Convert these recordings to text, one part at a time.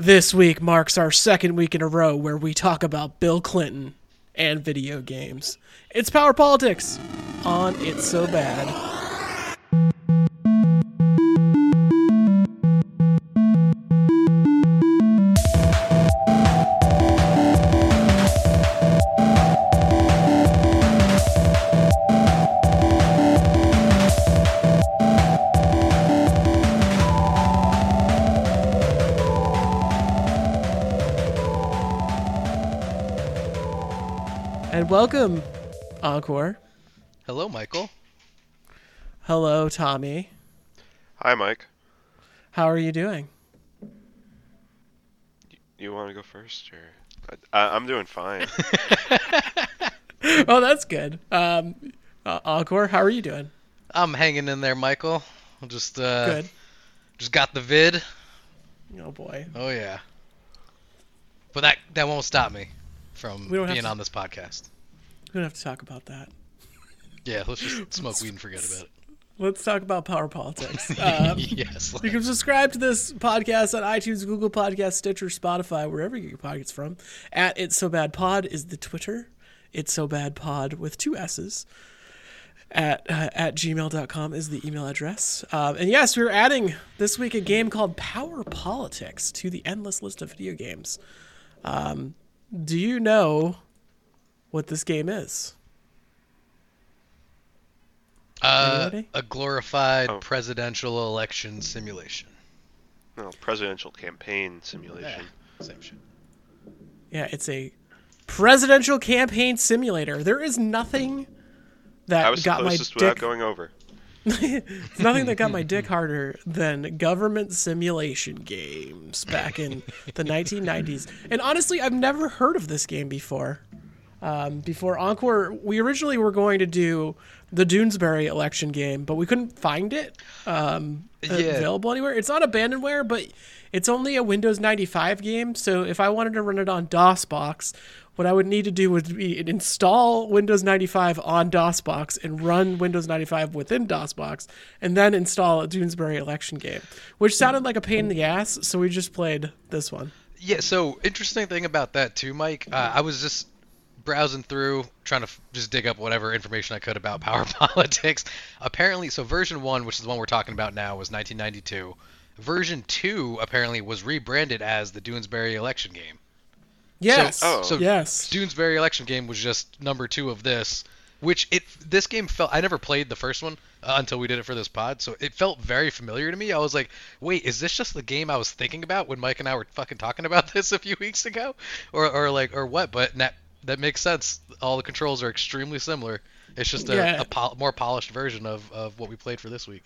This week marks our second week in a row where we talk about Bill Clinton and video games. It's Power Politics on It's So Bad. Welcome, Encore. Hello, Michael. Hello, Tommy. Hi, Mike. How are you doing? You want to go first, or I, I'm doing fine. oh, that's good. Um, uh, Encore, how are you doing? I'm hanging in there, Michael. Just uh, Good. Just got the vid. Oh boy. Oh yeah. But that that won't stop me from We don't have being to- on this podcast. We don't have to talk about that. Yeah, let's just smoke weed and forget about it. Let's talk about power politics. Um, yes. You can subscribe to this podcast on iTunes, Google Podcasts, Stitcher, Spotify, wherever you get your podcasts from. At It's So Bad Pod is the Twitter. It's So Bad Pod with two S's. At, uh, at gmail.com is the email address. Um, and yes, we're adding this week a game called Power Politics to the endless list of video games. Um, do you know what this game is? Uh, a glorified Oh. presidential election simulation. no, presidential campaign simulation. Same shit. Yeah, it's a presidential campaign simulator. There is nothing that I was got my closest without dick. going over. It's nothing that got my dick harder than government simulation games back in the 1990s. And honestly, I've never heard of this game before. Um, before Encore, we originally were going to do the Doonesbury election game, but we couldn't find it um, Yeah. available anywhere. It's on abandonware, but it's only a Windows 95 game. So if I wanted to run it on DOSBox, what I would need to do would be install Windows 95 on DOSBox and run Windows 95 within DOSBox, and then install a Doonesbury election game, which sounded like a pain in the ass. So we just played this one. Yeah, so interesting thing about that too, Mike. Uh, I was just browsing through, trying to f- just dig up whatever information I could about power politics. Apparently, so version one, which is the one we're talking about now, was 1992. Version two apparently was rebranded as the Doonesbury election game. Yes. oh. So yes. Doonesbury election game was just number two of this, which it this game felt. I never played the first one uh, until we did it for this pod, so it felt very familiar to me. I was like, wait, is this just the game I was thinking about when Mike and I were fucking talking about this a few weeks ago, or or like or what? But that that makes sense. All the controls are extremely similar. It's just a, Yeah. a pol- more polished version of, of what we played for this week.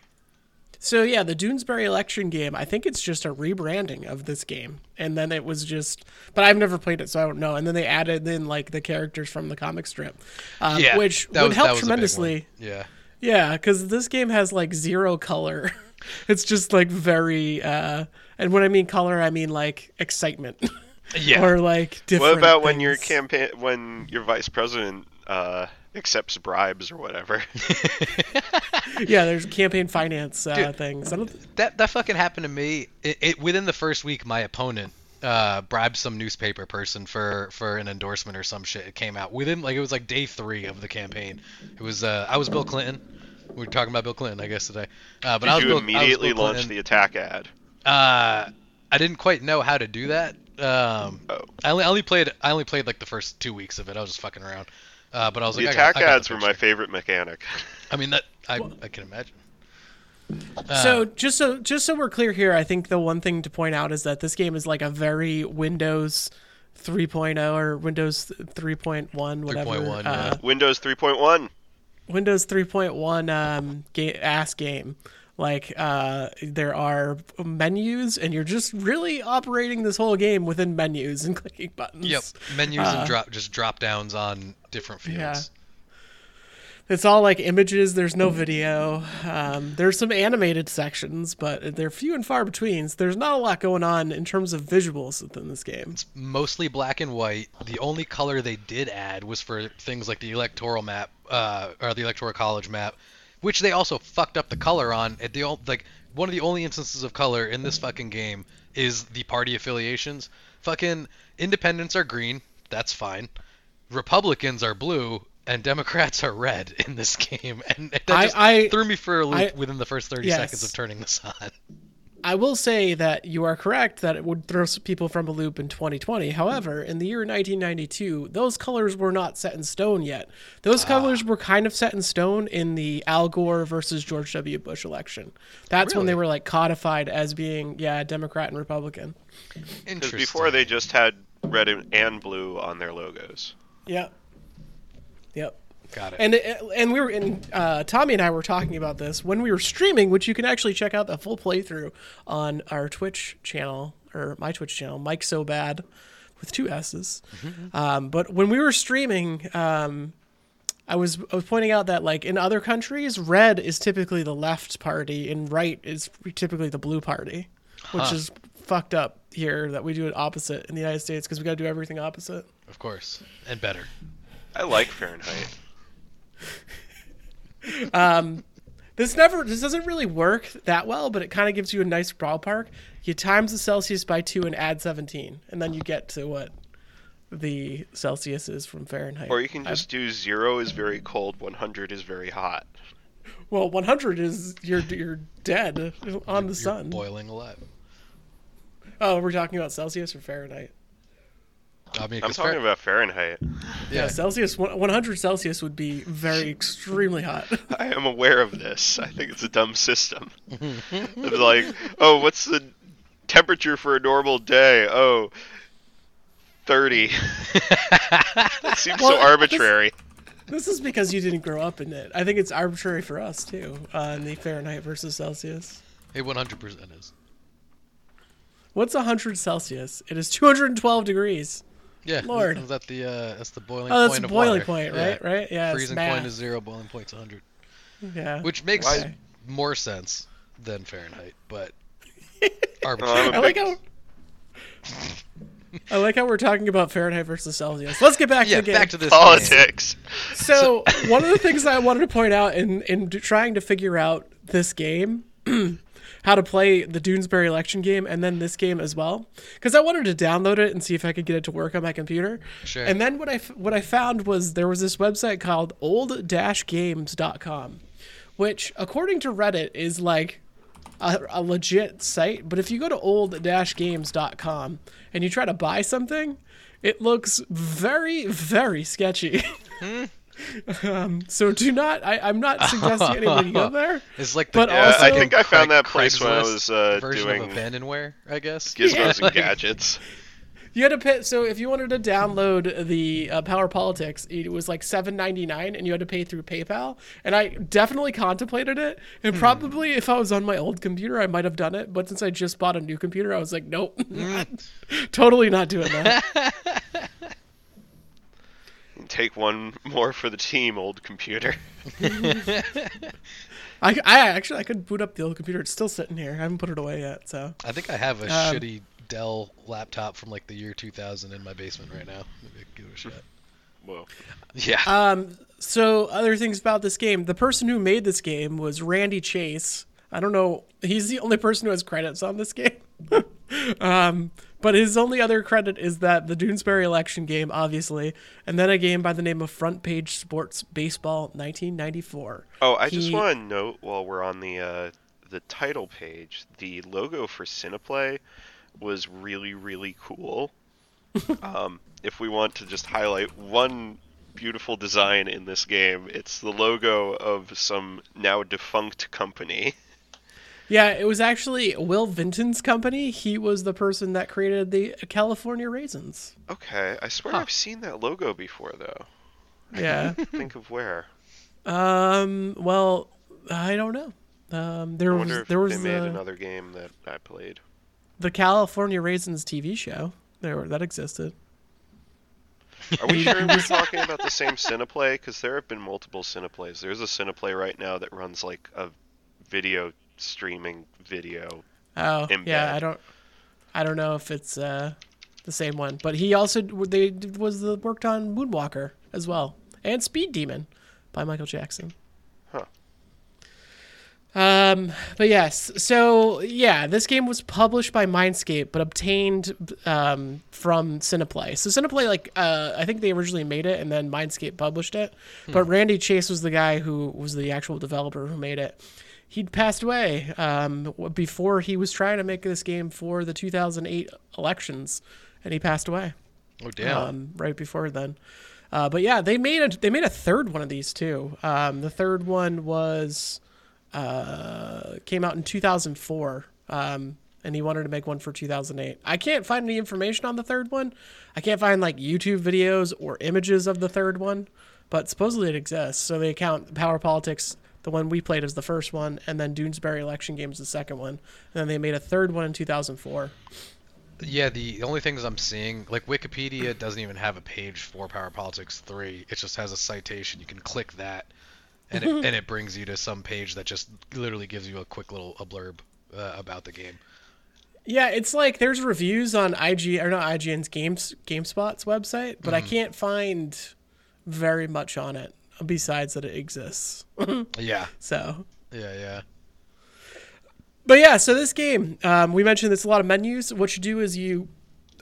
So yeah, the Doonesbury election game. I think it's just a rebranding of this game, and then it was just. But I've never played it, so I don't know. And then they added in like the characters from the comic strip, um, Yeah, which would was- help that was a big one. tremendously. Yeah. Yeah, because this game has like zero color. it's just like very. uh And when I mean color, I mean like excitement. Yeah. or like different. What about when your campaign, when your vice president uh, accepts bribes or whatever? Yeah, there's campaign finance uh, Dude. things. I don't, That that fucking happened to me. It, it within the first week, my opponent uh, bribed some newspaper person for for an endorsement or some shit. It came out within like it was like day three of the campaign. It was uh, I was Bill Clinton. We were talking about Bill Clinton, I guess today. Uh, but I was Did Bill, you I was immediately Bill launch the attack ad? Uh, I didn't quite know how to do that. Um, Oh. I only, I only played I only played like the first two weeks of it. I was just fucking around. Uh, but I was The like, I got- attack I got ads were my favorite mechanic. I mean that I I can imagine. Uh, so just so just so we're clear here, I think the one thing to point out is that this game is like a very Windows 3.0 or Windows 3.1 whatever 3.1, uh, yeah. Windows 3.1. Windows 3.1 um ga- ass game. Like uh there are menus and you're just really operating this whole game within menus and clicking buttons. Yep, menus Uh, and drop just drop downs on different fields. Yeah. It's all like images. There's no video. Um, there's some animated sections, but they're few and far between. So there's not a lot going on in terms of visuals within this game. It's mostly black and white. The only color they did add was for things like the electoral map, uh, or the electoral college map, which they also fucked up the color on. At the old, like one of the only instances of color in this fucking game is the party affiliations. Fucking independents are green. That's fine. Republicans are blue. And Democrats are red in this game, and that I- I- threw me for a loop I- within the first 30 Yes. seconds of turning this on. I will say that you are correct that it would throw people from a loop in 2020. However, in the year 1992, those colors were not set in stone yet. Those ah. colors were kind of set in stone in the Al Gore versus George W. Bush election. That's when they were like codified as being yeah, Democrat and Republican. Because before they just had red and- and blue on their logos. Yep. Yep. Got it. And and we were in uh, Tommy and I were talking about this when we were streaming, which you can actually check out the full playthrough on our Twitch channel or my Twitch channel, Mike So Bad, with two S's. Um, but when we were streaming, um, I was I was pointing out that like in other countries, red is typically the left party and right is typically the blue party, which Huh. is fucked up here that we do it opposite in the United States because we got to do everything opposite. of course, and better. I like Fahrenheit. Um, this never this doesn't really work that well, but it kind of gives you a nice ballpark. You times the Celsius by two and add seventeen, and then you get to what the Celsius is from Fahrenheit. Or you can just do zero is very cold, 100 is very hot. well, one hundred is you're you're dead on the You're sun. boiling alive. Oh, we're talking about Celsius or Fahrenheit? I mean, I'm 'cause talking Fair- about Fahrenheit. Yeah, Celsius. 100 Celsius would be very extremely hot. I am aware of this. I think it's a dumb system. it's like, oh, what's the temperature for a normal day? Oh, 30. that seems Well, so arbitrary. this is because you didn't grow up in it. I think it's arbitrary for us too on the Fahrenheit versus Celsius. It 100% is. What's 100 Celsius? It is 212 degrees. Yeah. Lord. Is that the uh, that's the boiling Oh, that's point the of boiling water. point, Yeah. right? Right? Yeah. Freezing math. point is zero, boiling point's 100. Yeah. Which makes Why- more sense than Fahrenheit, but arbitrary. I'm a I like how. I like how we're talking about Fahrenheit versus Celsius. Let's get back yeah, to the game. back to this game. Politics. So one of the things I wanted to point out in in trying to figure out this game, how to play the Doonesbury election game and then this game as well, because I wanted to download it and see if I could get it to work on my computer. Sure. And then what I what I found was there was this website called old-games.com, which according to Reddit is like a, a legit site. But if you go to old-games.com and you try to buy something, it looks very, very sketchy. Hmm. Um, so do not. I, I'm not suggesting anybody go there. It's like the But Yeah, also- I think I found Craig- that place when I was uh, version doing of abandonware, I guess. gizmos and gadgets. You had to pay. So if you wanted to download the uh, Power Politics, it was like seven ninety nine, and you had to pay through PayPal. And I definitely contemplated it, and probably if I was on my old computer, I might have done it. But since I just bought a new computer, I was like, nope, totally not doing that. Take one more for the team, old computer. I, I actually I could boot up the old computer. It's still sitting here. I haven't put it away yet. So I think I have a Um, shitty Dell laptop from like the year 2000 in my basement right now. Maybe I could give it a shot. Whoa. Yeah. Um, so other things about this game. The person who made this game was Randy Chase. I don't know. He's the only person who has credits on this game. um, but his only other credit is that the Doonesbury election game, obviously, and then a game by the name of Front Page Sports Baseball 1994. Oh, I just want to note while we're on the uh, the title page, the logo for Cineplay was really really cool. um, if we want to just highlight one beautiful design in this game, it's the logo of some now defunct company. Yeah, it was actually Will Vinton's company. He was the person that created the California Raisins. Okay, I swear Huh. I've seen that logo before though. Yeah. Think of where. um. Well, I don't know. Um. There I was if there was they made uh, another game that I played. the California Raisins TV show. There, that existed. Are we sure we're talking about the same Cineplay? Because there have been multiple Cineplays. There's a Cineplay right now that runs like a video streaming video. Oh, Embed. yeah. I don't. I don't know if it's uh the same one, but he also they was the worked on Moonwalker as well and Speed Demon by Michael Jackson. Huh. Um, but yes, so yeah, this game was published by Mindscape, but obtained um, from Cineplay. So Cineplay, like, uh, I think they originally made it, and then Mindscape published it. But Randy Chase was the guy who was the actual developer who made it. He'd passed away um, before he was trying to make this game for the 2008 elections, and he passed away Oh damn. um, right before then. Uh, but yeah, they made a they made a third one of these too. Um, the third one was uh, came out in 2004, um, and he wanted to make one for 2008. I can't find any information on the third one. I can't find like YouTube videos or images of the third one, but supposedly it exists. So they account Power Politics, the one we played is the first one, and then Doonesbury Election Games the second one, and then they made a third one in 2004. Yeah, the only things I'm seeing, like Wikipedia doesn't even have a page for Power Politics 3. It just has a citation. You can click that, and it, and it brings you to some page that just literally gives you a quick little a blurb uh, about the game. Yeah, it's like there's reviews on IG or not IGN's Games GameSpot's website, but I can't find very much on it besides that it exists. Yeah, so, yeah, yeah. but yeah, so this game, um, we mentioned there's a lot of menus. What you do is you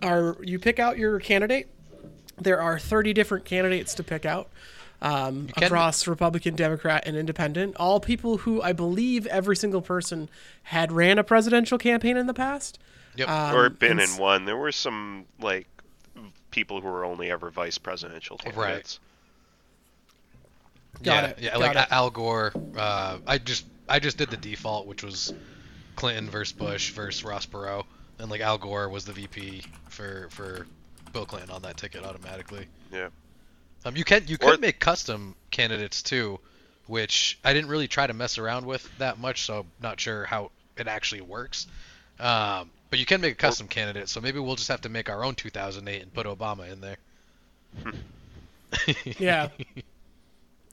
are you pick out your candidate. There are 30 different candidates to pick out um, can- across Republican, Democrat, and Independent. All people who I believe every single person had ran a presidential campaign in the past. Yep. Um, or been in one. There were some like people who were only ever vice presidential candidates. Got yeah, it, Yeah, got like it. Al Gore. Uh, I just I just did the default, which was Clinton versus Bush versus Ross Perot, and like Al Gore was the VP for for Bill Clinton on that ticket automatically. Yeah. Um, you can you Or- could make custom candidates too, which I didn't really try to mess around with that much, so I'm not sure how it actually works. Um, but you can make a custom candidate, so maybe we'll just have to make our own 2008 and put Obama in there. Yeah.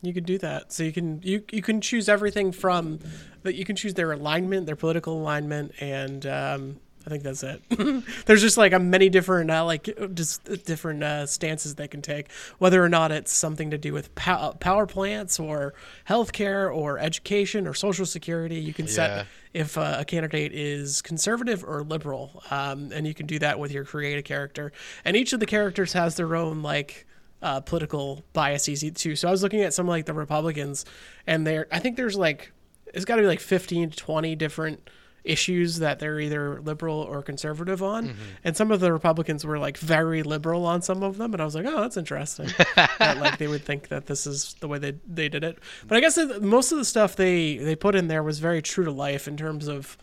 You can do that. So you can you you can choose everything from that you can choose their alignment, their political alignment, and um, I think that's it. There's just like a many different uh, like just different uh, stances they can take, whether or not it's something to do with pow- power plants or healthcare or education or social security. You can Yeah. set if uh, a candidate is conservative or liberal, um, and you can do that with your create a character. And each of the characters has their own like uh, political biases too. So I was looking at some like the Republicans, and there I think there's like it's got to be like 15 to 20 different issues that they're either liberal or conservative on. And some of the republicans were like very liberal on some of them and i was like oh that's interesting that like they would think that this is the way they, they did it. But i guess most of the stuff they they put in there was very true to life in terms of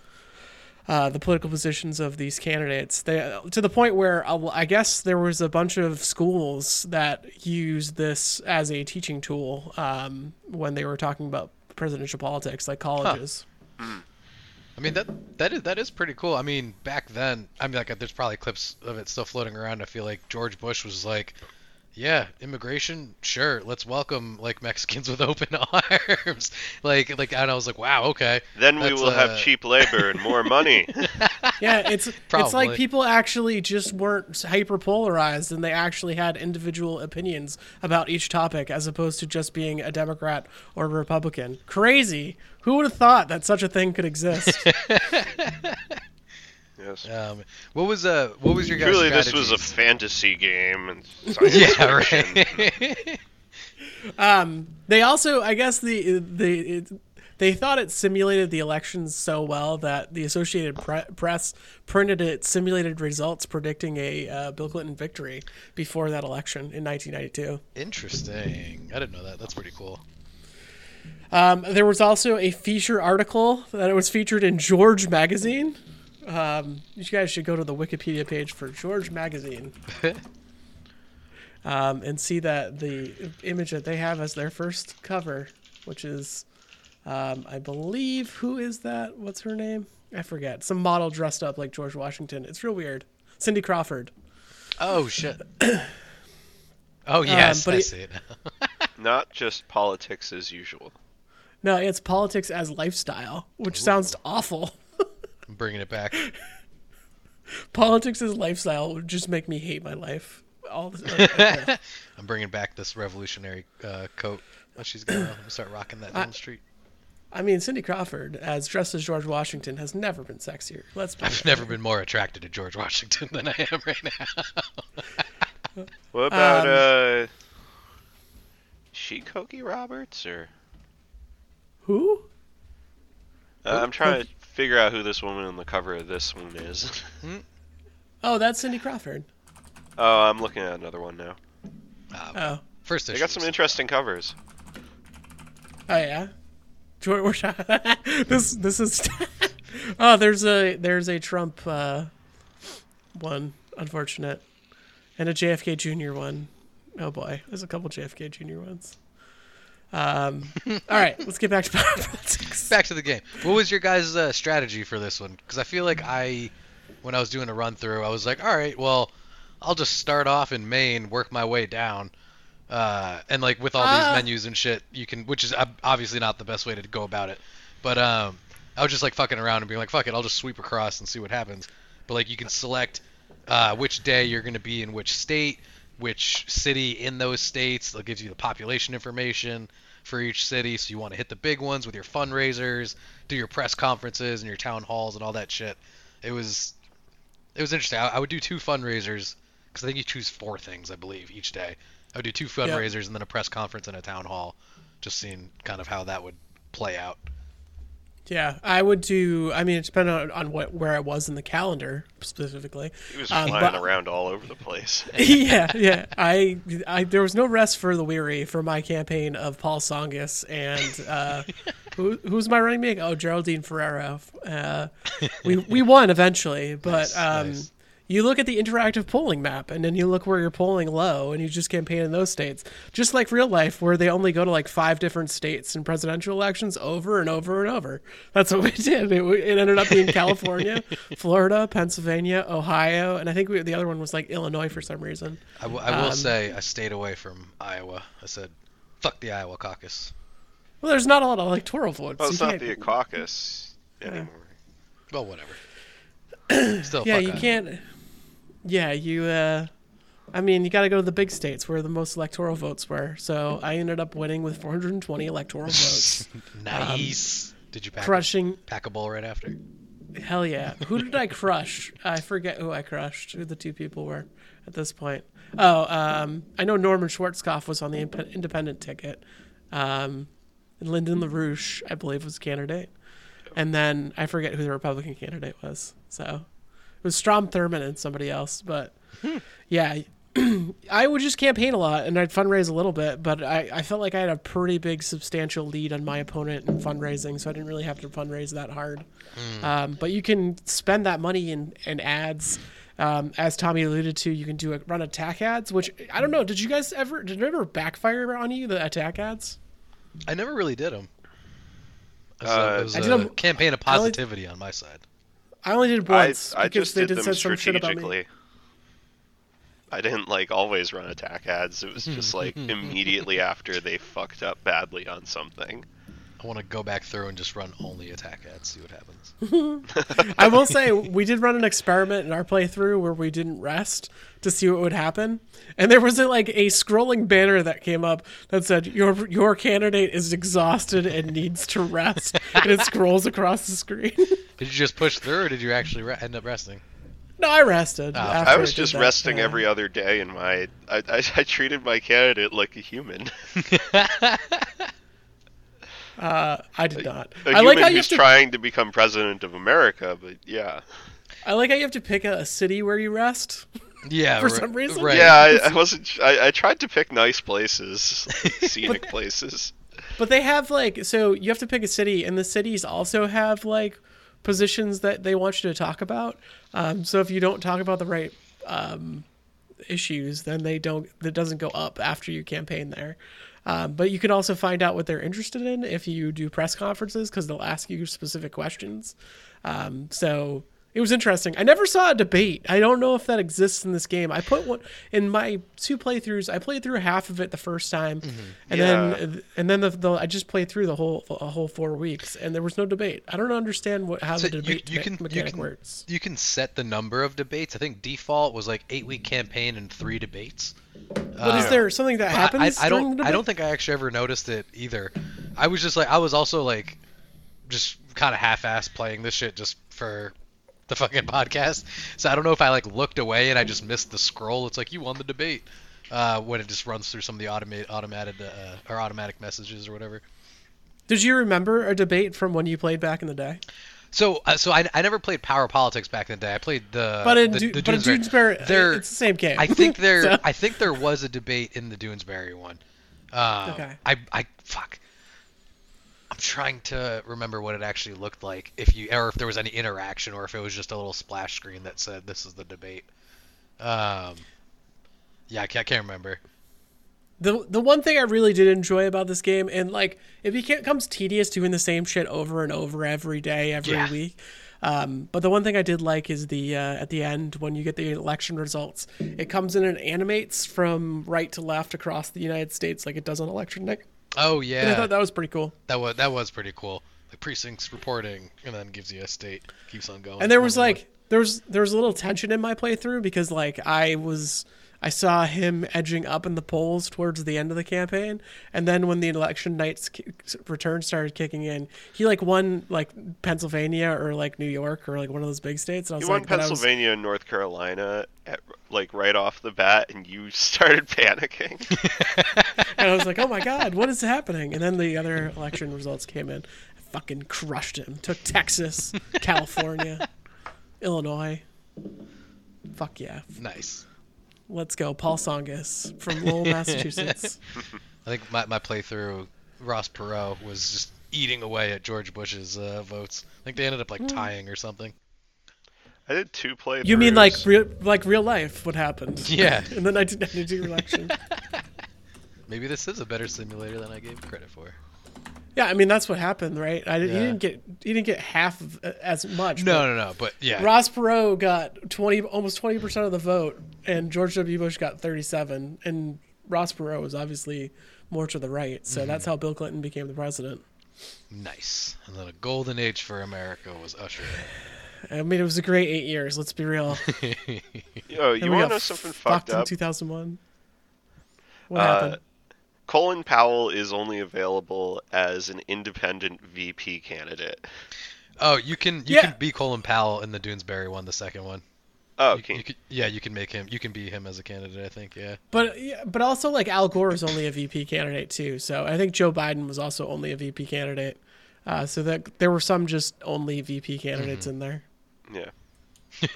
uh, the political positions of these candidates. They to the point where uh, I guess there was a bunch of schools that used this as a teaching tool um, when they were talking about presidential politics, like colleges. I mean that that is that is pretty cool. I mean back then, I mean like there's probably clips of it still floating around. I feel like George Bush was like, "Yeah, immigration, sure, let's welcome like Mexicans with open arms." like like and I was like, "Wow, okay." Then we That's, will have uh, cheap labor and more money. Yeah, it's it's like people actually just weren't hyper polarized and they actually had individual opinions about each topic as opposed to just being a Democrat or a Republican. Crazy. Who would have thought that such a thing could exist? Yes. Um, what was uh what was your guys' Truly, this was a fantasy game and science yeah, fiction. right. Um, they also, I guess, the the it, they thought it simulated the elections so well that the Associated Pre- Press printed it simulated results predicting a uh, Bill Clinton victory before that election in 1992. Interesting. I didn't know that. That's pretty cool. Um, there was also a feature article that it was featured in George Magazine. Um, you guys should go to the Wikipedia page for George Magazine um, and see that the image that they have as their first cover, which is, um, I believe, who is that? What's her name? I forget. Some model dressed up like George Washington. It's real weird. Cindy Crawford. Oh shit. Oh yes, but I he- see it. Not just politics as usual. No, it's politics as lifestyle, which sounds awful. I'm bringing it back. politics as lifestyle would just make me hate my life. All the, I'm bringing back this revolutionary uh, coat that she's got. I'm gonna start rocking that down the street. I mean, Cindy Crawford, as dressed as George Washington, has never been sexier. Let's be I've never been more attracted to George Washington than I am right now. What about Um, uh, she Cokie Roberts or? Who? Uh, I'm trying to figure out who this woman on the cover of this one is. Oh, that's Cindy Crawford. oh, I'm looking at another one now. Uh, Oh, first They issue. got some interesting covers. oh yeah. George, this this is. oh, there's a there's a Trump uh, one, unfortunate, and a JFK Jr. one. Oh boy, there's a couple JFK Jr. ones. Um, all right, let's get back to politics. Back to the game. What was your guys' uh, strategy for this one? Because I feel like I, when I was doing a run through, I was like, all right, well, I'll just start off in Maine, work my way down, uh, and like with all Ah. these menus and shit, you can, which is obviously not the best way to go about it, but um, I was just like fucking around and being like, fuck it, I'll just sweep across and see what happens. But like you can select uh, which day you're going to be in which state, which city in those states. That gives you the population information for each city. So you want to hit the big ones with your fundraisers, do your press conferences and your town halls and all that shit. It was it was interesting. I, I would do two fundraisers because I think you choose four things, I believe, each day. I would do two fundraisers and then a press conference and a town hall, just seeing kind of how that would play out. Yeah, I would do. I mean, it depended on, on what where I was in the calendar specifically. He was Um, flying but- around all over the place. yeah, yeah. I, I, there was no rest for the weary for my campaign of Paul Tsongas and uh, who, who's my running mate? Oh, Geraldine Ferraro. Uh, we we won eventually, but Nice, um, nice. You look at the interactive polling map, and then you look where you're polling low, and you just campaign in those states, just like real life, where they only go to like five different states in presidential elections over and over and over. That's what we did. It, it ended up being California, Florida, Pennsylvania, Ohio, and I think we, the other one was like Illinois for some reason. I, w- I will Um, say I stayed away from Iowa. I said, fuck the Iowa caucus. Well, there's not a lot of electoral votes. Well, it's You not the caucus anymore. Well, whatever. Still, yeah, you Iowa. can't. Yeah, you. uh I mean, you got to go to the big states where the most electoral votes were. So I ended up winning with 420 electoral votes, Nice. Did you pack, crushing. pack a bowl right after? Hell yeah! Who did I crush? I forget who I crushed. Who the two people were at this point. Oh, um, I know Norman Schwarzkopf was on the imp- independent ticket. Um, and Lyndon LaRouche, I believe, was candidate. And then I forget who the Republican candidate was. So was Strom Thurmond and somebody else. But yeah, I would just campaign a lot and I'd fundraise a little bit, but I, I felt like I had a pretty big substantial lead on my opponent in fundraising, so I didn't really have to fundraise that hard. Um, but you can spend that money in, in ads. Um, as Tommy alluded to, you can do a, run attack ads, which I don't know. Did you guys ever did it ever backfire on you the attack ads? I never really did them. It was, Uh, a, I did a 'em- campaign of I only- positivity on my side. I only did I, once I because just they did did them say some shit about me. I didn't like always run attack ads. It was hmm. just like immediately after they fucked up badly on something. I want to go back through and just run only attack ads, see what happens. I will say we did run an experiment in our playthrough where we didn't rest to see what would happen, and there was a, like a scrolling banner that came up that said your your candidate is exhausted and needs to rest, and it scrolls across the screen. Did you just push through, or did you actually re- end up resting? no, I rested. Oh, I was did just that, resting yeah. every other day, and my I, I, I treated my candidate like a human, Uh, I did not. a I human like how you have who's to. trying to become president of America. But yeah, I like how you have to pick a, a city where you rest. Yeah, For ri- some reason? Right. yeah, I, I wasn't. I, I tried to pick nice places, scenic places. But they have like so you have to pick a city, and the cities also have like positions that they want you to talk about. Um, so if you don't talk about the right um, issues, then they don't. That doesn't go up after you campaign there. Um, but you can also find out what they're interested in if you do press conferences because they'll ask you specific questions. Um, so it was interesting. I never saw a debate. I don't know if that exists in this game. I put one in my two playthroughs. I played through half of it the first time, and Yeah. then and then the, the I just played through the whole a whole four weeks, and there was no debate. I don't understand what how So the debate you me- can you mechanic can works. you can set the number of debates. I think default was like eight week campaign and three debates. But is Uh, there something that happens? I, I don't. I don't think I actually ever noticed it either. I was just like, I was also like just kind of half-assed playing this shit just for the fucking podcast. So I don't know if I like looked away and I just missed the scroll. It's like you won the debate uh, when it just runs through some of the automated, automated uh, or automatic messages or whatever. Did you remember a debate from when you played back in the day? So, uh, so I, I never played Power Politics back in the day. I played the But in, the, Du- the but in. Doonesbury, There- it's the same game. I think there So- I think there was a debate in the Doonesbury one. Um, Okay. I I fuck. I'm trying to remember what it actually looked like. If you or if there was any interaction or if it was just a little splash screen that said this is the debate. Um. Yeah, I can't, I can't remember. The the one thing I really did enjoy about this game, and like it becomes tedious doing the same shit over and over every day, every Yeah. week. Um, but the one thing I did like is the uh, at the end when you get the election results, it comes in and animates from right to left across the United States like it does on election night. Oh And I yeah, thought that was pretty cool. that was that was pretty cool. Like precincts reporting, and then gives you a state, keeps on going. And there was like there was there was a little tension in my playthrough because like I was I saw him edging up in the polls towards the end of the campaign, and then when the election night's ki- return started kicking in, he like won like Pennsylvania or like New York or like one of those big states. And I was You won like, but I was- Pennsylvania and North Carolina at, like right off the bat, and you started panicking. and I was like, oh my god, what is happening? And then the other election results came in, I fucking crushed him. Took Texas, California, Illinois. Fuck yeah. nice. Let's go, Paul Tsongas from Lowell, Massachusetts. I think my, my playthrough, Ross Perot was just eating away at George Bush's uh, votes. I think they ended up like tying or something. I did two playthroughs. You mean like real, like real life? What happened? Yeah. in the 1992 election. Maybe this is a better simulator than I gave credit for. yeah, I mean that's what happened, right? I didn't, Yeah. He didn't get he didn't get half of, uh, as much. No, no, no. But yeah, Ross Perot got 20, almost 20 percent of the vote, and George W. Bush got 37. And Ross Perot was obviously more to the right, so that's how Bill Clinton became the president. nice. And then a golden age for America was ushered in. I mean, it was a great eight years. Let's be real. Yo, you want to know something fucked in up? 2001. What Uh, happened? Colin Powell is only available as an independent VP candidate. oh, you can you Yeah. can be Colin Powell in the Doonesbury one, the second one. Oh, You- okay. you could, yeah, you can make him. You can be him as a candidate. I think. Yeah. But but also like Al Gore is only a VP candidate too. So I think Joe Biden was also only a VP candidate. Uh, so that there were some just only VP candidates in there. yeah.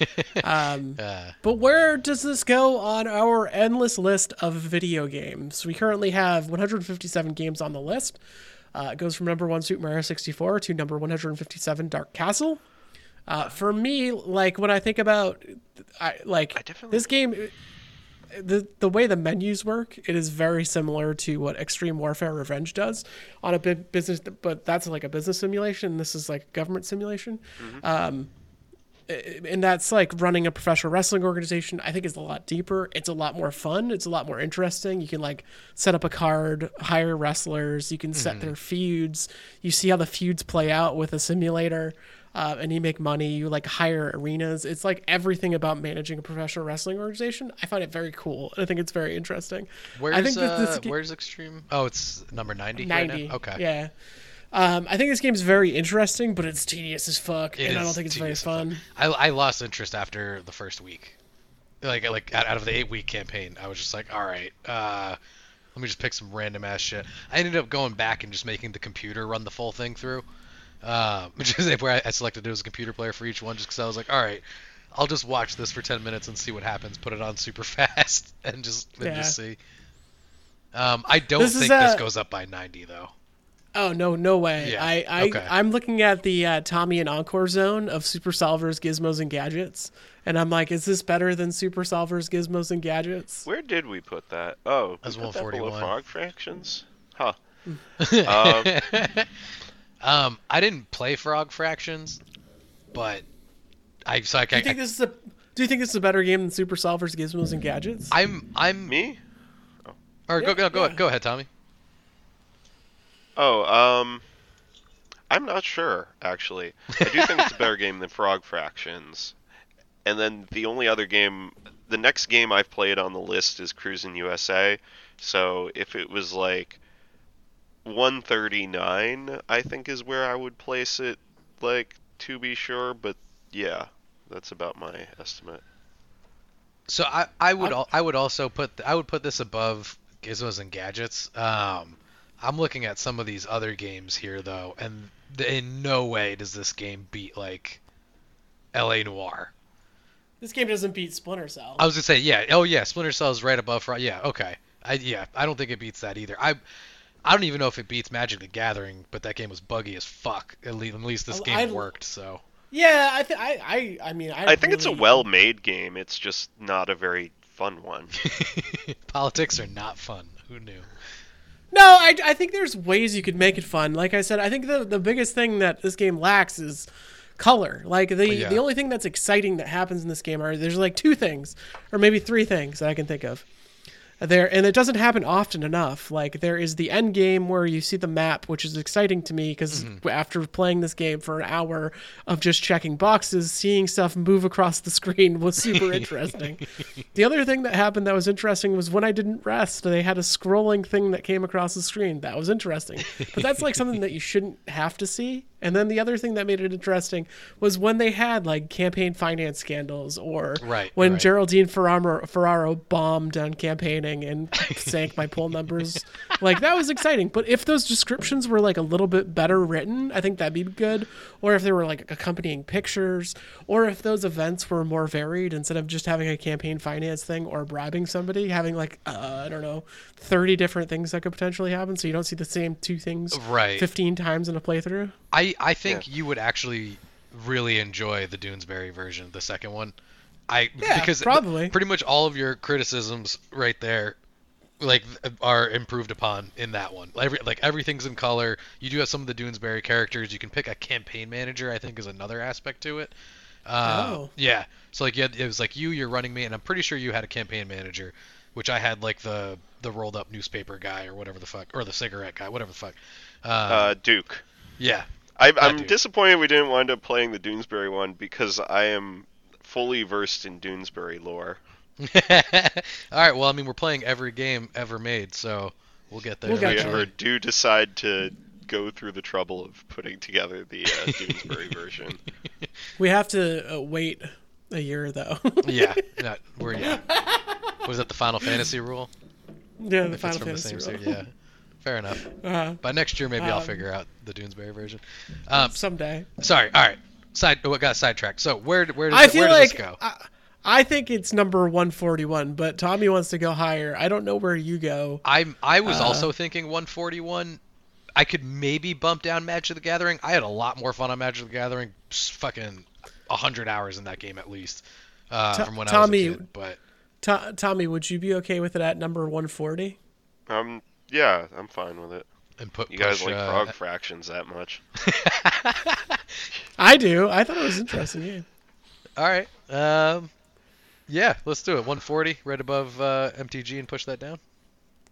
Um, Uh, but where does this go on our endless list of video games? We currently have 157 games on the list. Uh, it goes from number one Super Mario 64 to number 157 Dark Castle. Uh, for me, like when I think about, I like I definitely- this game. The the way the menus work, it is very similar to what Extreme Warfare Revenge does on a big business, but that's like a business simulation. This is like a government simulation. Mm-hmm. Um, and that's like running a professional wrestling organization i think is a lot deeper. It's a lot more fun. It's a lot more interesting. You can like set up a card hire wrestlers. You can set mm-hmm. their feuds. You see how the feuds play out with a simulator uh, and you make money you like hire arenas it's like everything about managing a professional wrestling organization i find it very cool and i think it's very interesting where's i think that this uh, ga- where's Extreme? Oh, it's number ninety. 90 Right now? Okay. yeah um, I think this game's very interesting, but it's tedious as fuck, It and I don't think it's very tedious as fuck. fun. I, I lost interest after the first week. Like like out, out of the eight week campaign, I was just like, all right, uh, let me just pick some random ass shit. I ended up going back and just making the computer run the full thing through, uh, which is where I, I selected it as a computer player for each one, just because I was like, all right, I'll just watch this for ten minutes and see what happens. Put it on super fast and just and just see. Um, I don't This is think this goes up by ninety though. Oh no, no way! Yeah, I, I okay. I'm looking at the uh, Tommy and Encore zone of Super Solvers, Gizmos, and Gadgets, and I'm like, is this better than Super Solvers, Gizmos, and Gadgets? Where did we put that? Oh, we That's put that below 141. Frog Fractions? Huh. um, Um, I didn't play Frog Fractions, but I so I, Do you I, think this is a Do you think this is a better game than Super Solvers, Gizmos, and Gadgets? I'm I'm me? or go Yeah, go go yeah. go ahead, Tommy. Oh, um, I'm not sure actually. I do think it's a better game than Frog Fractions. And then the only other game, the next game I've played on the list is Cruis'n USA. So if it was like 139, I think, is where I would place it, like, to be sure, but yeah, that's about my estimate. So I, I would I'm- I would also put I would put this above Gizmos and Gadgets. Um, I'm looking at some of these other games here though, and in no way does this game beat like L.A. Noire. This game doesn't beat Splinter Cell. I was gonna say yeah. Oh yeah, Splinter Cell is right above. Fro- Yeah, okay. I yeah. I don't think it beats that either. I I don't even know if it beats Magic the Gathering, but that game was buggy as fuck. At least, at least this I- game I'd- worked. So yeah, I, th- I, I, I mean, I. I think it's a well-made game. It's just not a very fun one. politics are not fun. Who knew? No, I, I think there's ways you could make it fun. Like I said, I think the the biggest thing that this game lacks is color. Like the Yeah. the only thing that's exciting that happens in this game are there's like two things, or maybe three things that I can think of. There and it doesn't happen often enough. Like there is the end game where you see the map, which is exciting to me because mm-hmm. after playing this game for an hour of just checking boxes, seeing stuff move across the screen was super interesting. The other thing that happened that was interesting was when I didn't rest, they had a scrolling thing that came across the screen. That was interesting. But that's like something that you shouldn't have to see. And then the other thing that made it interesting was when they had like campaign finance scandals or Right, when right. Geraldine Ferraro, Ferraro bombed on campaigning and sank my poll numbers. Like that was exciting. But if those descriptions were like a little bit better written, I think that'd be good. Or if there were like accompanying pictures, or if those events were more varied instead of just having a campaign finance thing or bribing somebody, having like uh, I don't know, thirty different things that could potentially happen, so you don't see the same two things Right. fifteen times in a playthrough. I I think you would actually really enjoy the Doonesbury version, the second one. I Yeah, because th- probably. pretty much all of your criticisms right there like are improved upon in that one. Every, like everything's in color. You do have some of the Doonesbury characters. You can pick a campaign manager. I think is another aspect to it. Uh, Oh. Yeah. So like you had, it was like you, you're running me, and I'm pretty sure you had a campaign manager, which I had like the the rolled up newspaper guy or whatever the fuck, or the cigarette guy, whatever the fuck. Uh, Uh, Duke. yeah. I, I'm Duke. disappointed we didn't wind up playing the Doonesbury one because I am fully versed in Doonesbury lore. All right. Well, I mean, we're playing every game ever made, so we'll get there. We'll If we Gotcha. ever do decide to go through the trouble of putting together the uh, Doonesbury version. We have to uh, wait a year though. yeah. No, we're yeah. Was that the Final Fantasy rule? yeah, the If it's Final from Fantasy. the same series, yeah. Fair enough. Uh, By next year, maybe I'll Um, figure out the Doonesbury version. Um, someday. sorry. All right. Side. What got sidetracked? So where where does, I feel where does like this go? I, I think it's number 141, but Tommy wants to go higher. I don't know where you go. I'm I was uh, also thinking 141. I could maybe bump down Magic the Gathering. I had a lot more fun on Magic the Gathering. Pss, fucking hundred hours in that game at least. Uh, To- from when Tommy- I was a kid, but To- Tommy, would you be okay with it at number 140? Um, yeah, I'm fine with it. and put You guys push, like uh, frog fractions that much? I do. I thought it was interesting. Yeah. All right. Um, yeah, let's do it. 140, right above uh, MTG, and push that down.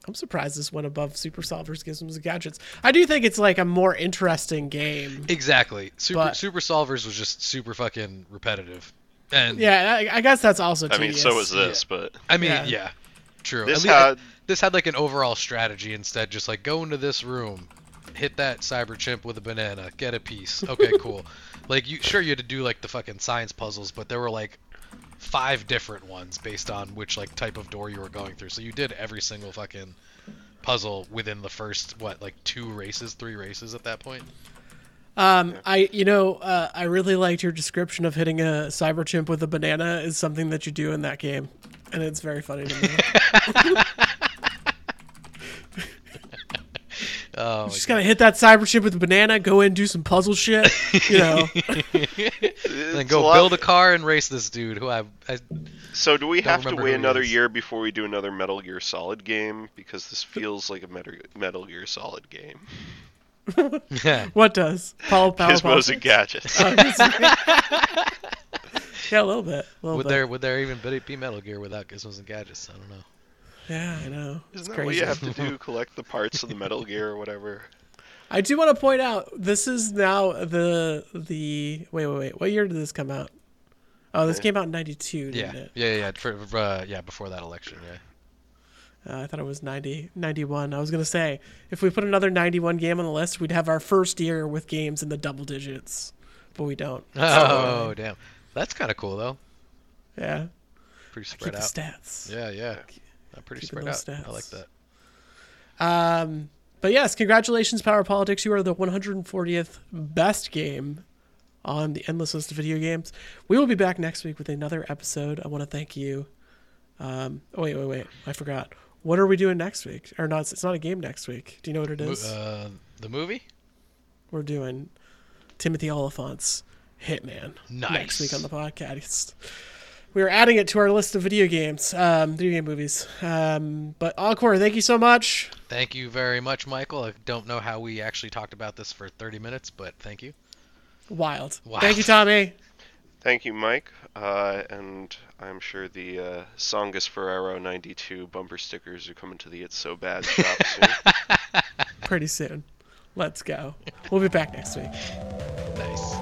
I'm surprised this went above Super Solvers, Gizmos, and Gadgets. I do think it's like a more interesting game. Exactly. Super But- Super Solvers was just super fucking repetitive, and Yeah, I, I guess that's also. I mean, so was this, but I mean, Yeah. yeah, true. this At had this had like an overall strategy instead, just like go into this room, hit that cyber chimp with a banana, get a piece. Okay, cool. like you, sure you had to do like the fucking science puzzles, but there were like five different ones based on which like type of door you were going through. So you did every single fucking puzzle within the first what like two races, three races at that point. Um, I you know uh, I really liked your description of hitting a cyber chimp with a banana is something that you do in that game, and it's very funny to me. Oh, Just gotta hit that cyber chimp with a banana, go in, do some puzzle shit, you know. then it's go a lot- build a car and race this dude who I, I So do we Don't have to remember wait he another is. year before we do another Metal Gear Solid game? Because this feels like a Metal Metal Gear Solid game. what does Paul Power Gizmos and gadgets. Oh, yeah, a little bit. A little would bit. there would there even be be Metal Gear without gizmos and gadgets? I don't know. Yeah, I know. Isn't that what you have to do? Collect the parts of the Metal Gear or whatever. I do want to point out this is now the the wait wait wait. What year did this come out? Oh, this came out in '92, Yeah, yeah, yeah, yeah. For, for, uh, yeah, before that election, yeah. Uh, I thought it was 90, 91. I was going to say, if we put another 91 game on the list, we'd have our first year with games in the double digits. But we don't. Oh, damn. That's kind of cool, though. Yeah. Pretty Keep spread the out. stats. Yeah, yeah. Uh, pretty keeping spread out. those I like that. Um, but yes, congratulations, Power Politics. You are the 140th best game on the endless list of video games. We will be back next week with another episode. I want to thank you. Um, oh, wait, wait, wait. I forgot. What are we doing next week? Or not? It's not a game next week. Do you know what it is? Uh, the movie? We're doing Timothy Olyphant's Hitman next week on the podcast. We are adding it to our list of video games, um, video game movies. Um, but Encore, thank you so much. Thank you very much, Michael. I don't know how we actually talked about this for 30 minutes, but thank you. Wild. Wild. Thank you, Tommy. Thank you, Mike. Uh, and I'm sure the uh, Tsongas Ferraro 92 bumper stickers are coming to the It's So Bad shop soon. Pretty soon. Let's go. We'll be back next week. Nice.